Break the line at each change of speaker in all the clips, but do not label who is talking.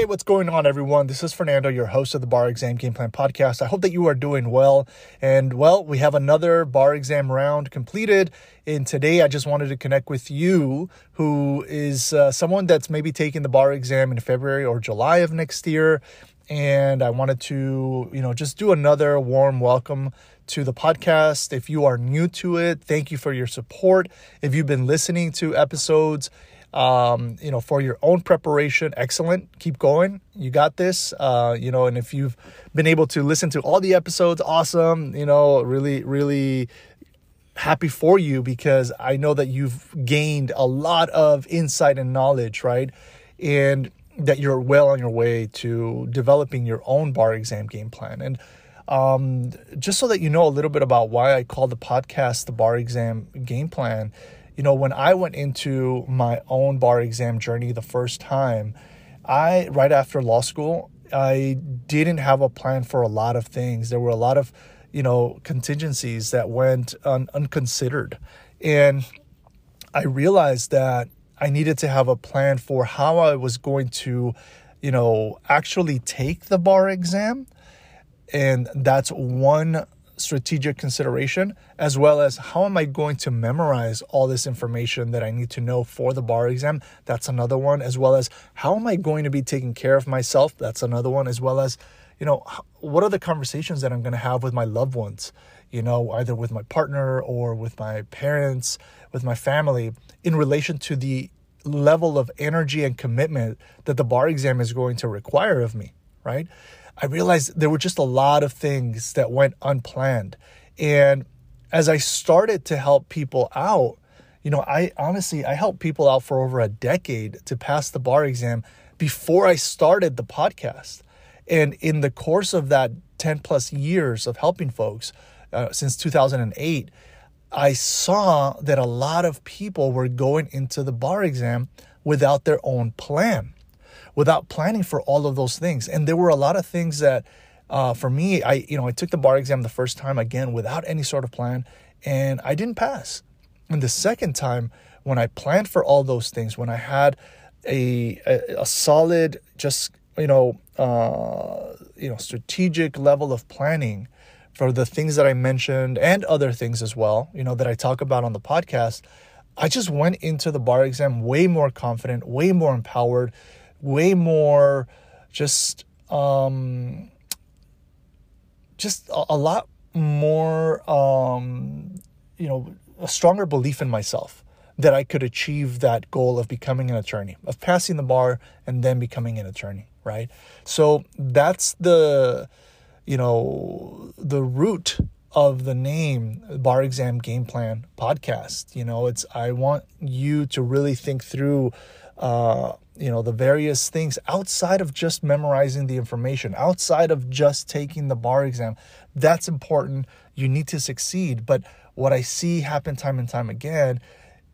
Hey, what's going on, everyone? This is Fernando, your host of the Bar Exam Game Plan Podcast. I hope that you are doing well. And well, we have another bar exam round completed. And today I just wanted to connect with you, who is uh, someone that's maybe taking the bar exam in February or July of next year. And I wanted to, you know, just do another warm welcome to the podcast. If you are new to it, thank you for your support. If you've been listening to episodes, um, you know, for your own preparation, excellent. Keep going. You got this. Uh, you know, and if you've been able to listen to all the episodes, awesome. You know, really, really happy for you because I know that you've gained a lot of insight and knowledge, right? And that you're well on your way to developing your own bar exam game plan. And um, just so that you know a little bit about why I call the podcast the bar exam game plan you know, when I went into my own bar exam journey the first time, I, right after law school, I didn't have a plan for a lot of things. There were a lot of, you know, contingencies that went un- unconsidered. And I realized that I needed to have a plan for how I was going to, you know, actually take the bar exam. And that's one strategic consideration, as well as how am I going to memorize all this information that I need to know for the bar exam? That's another one, as well as how am I going to be taking care of myself? That's another one, as well as, you know, what are the conversations that I'm going to have with my loved ones? You know, either with my partner or with my parents, with my family, in relation to the level of energy and commitment that the bar exam is going to require of me, right? I realized there were just a lot of things that went unplanned. And as I started to help people out, you know, I honestly, I helped people out for over a decade to pass the bar exam before I started the podcast. And in the course of that 10 plus years of helping folks uh, since 2008, I saw that a lot of people were going into the bar exam without their own plan without planning for all of those things. And there were a lot of things that, uh, for me, I you know I took the bar exam the first time again without any sort of plan, and I didn't pass. And the second time, when I planned for all those things, when I had a a, a solid, just you know, uh, you know, strategic level of planning for the things that I mentioned and other things as well, you know, that I talk about on the podcast. I just went into the bar exam way more confident, way more empowered, way more just um just a, a lot more um you know a stronger belief in myself that I could achieve that goal of becoming an attorney, of passing the bar and then becoming an attorney, right? So that's the you know the root of the name bar exam game plan podcast you know it's i want you to really think through uh, you know the various things outside of just memorizing the information outside of just taking the bar exam. That's important. You need to succeed. But what i see happen time and time again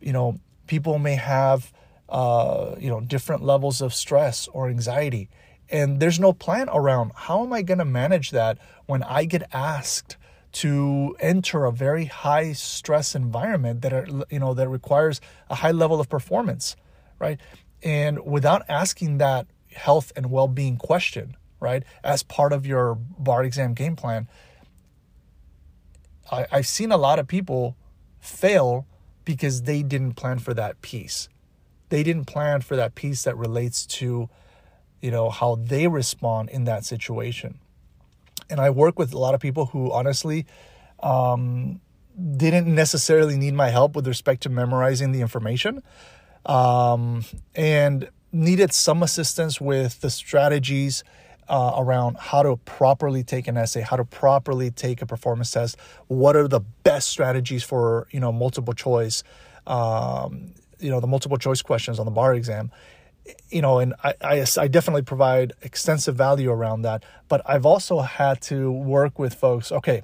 you know people may have uh, you know different levels of stress or anxiety and there's no plan around how am i going to manage that when i get asked to enter a very high stress environment that are you know that requires a high level of performance right and without asking that health and well being question, right, as part of your bar exam game plan, I, I've seen a lot of people fail because they didn't plan for that piece. They didn't plan for that piece that relates to, you know, how they respond in that situation. And I work with a lot of people who honestly um, didn't necessarily need my help with respect to memorizing the information, um, and needed some assistance with the strategies uh, around how to properly take an essay, how to properly take a performance test. What are the best strategies for you know multiple choice, um, you know the multiple choice questions on the bar exam. You know, and I, I, I definitely provide extensive value around that. But I've also had to work with folks. Okay,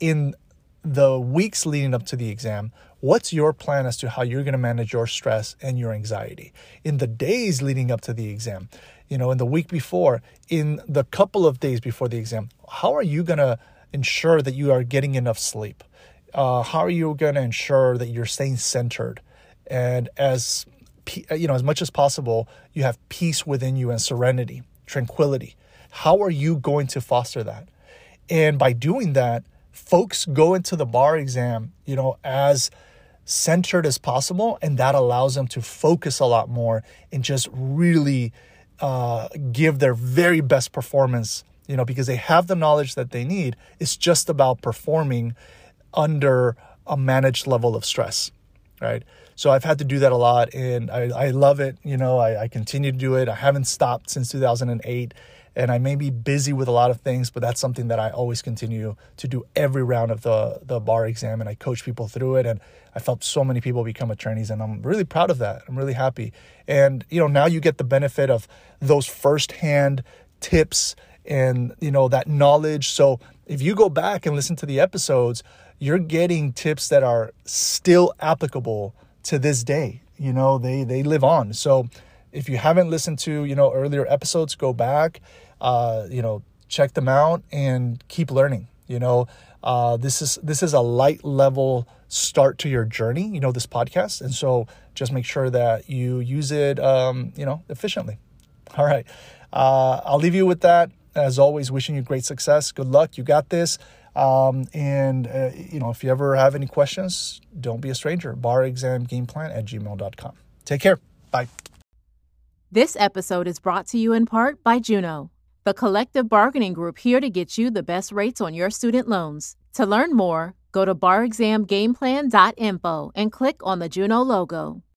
in the weeks leading up to the exam, what's your plan as to how you're going to manage your stress and your anxiety in the days leading up to the exam? You know, in the week before, in the couple of days before the exam, how are you going to ensure that you are getting enough sleep? Uh, how are you going to ensure that you're staying centered? And as you know, as much as possible, you have peace within you and serenity, tranquility. How are you going to foster that? And by doing that, folks go into the bar exam, you know, as centered as possible, and that allows them to focus a lot more and just really uh, give their very best performance, you know, because they have the knowledge that they need. It's just about performing under a managed level of stress, right? So I've had to do that a lot and I, I love it. You know, I, I continue to do it. I haven't stopped since 2008 and I may be busy with a lot of things, but that's something that I always continue to do every round of the, the bar exam and I coach people through it. And I've helped so many people become attorneys and I'm really proud of that. I'm really happy. And, you know, now you get the benefit of those firsthand tips and, you know, that knowledge. So if you go back and listen to the episodes, you're getting tips that are still applicable to this day. You know, they they live on. So if you haven't listened to you know earlier episodes, go back. Uh, you know, check them out and keep learning. You know, uh, this is this is a light level start to your journey. You know, this podcast, and so just make sure that you use it. Um, you know, efficiently. All right, uh, I'll leave you with that. As always, wishing you great success. Good luck. You got this. Um, and, uh, you know, if you ever have any questions, don't be a stranger. Bar exam game plan at gmail.com. Take care. Bye.
This episode is brought to you in part by Juno, the collective bargaining group here to get you the best rates on your student loans. To learn more, go to barexamgameplan.info and click on the Juno logo.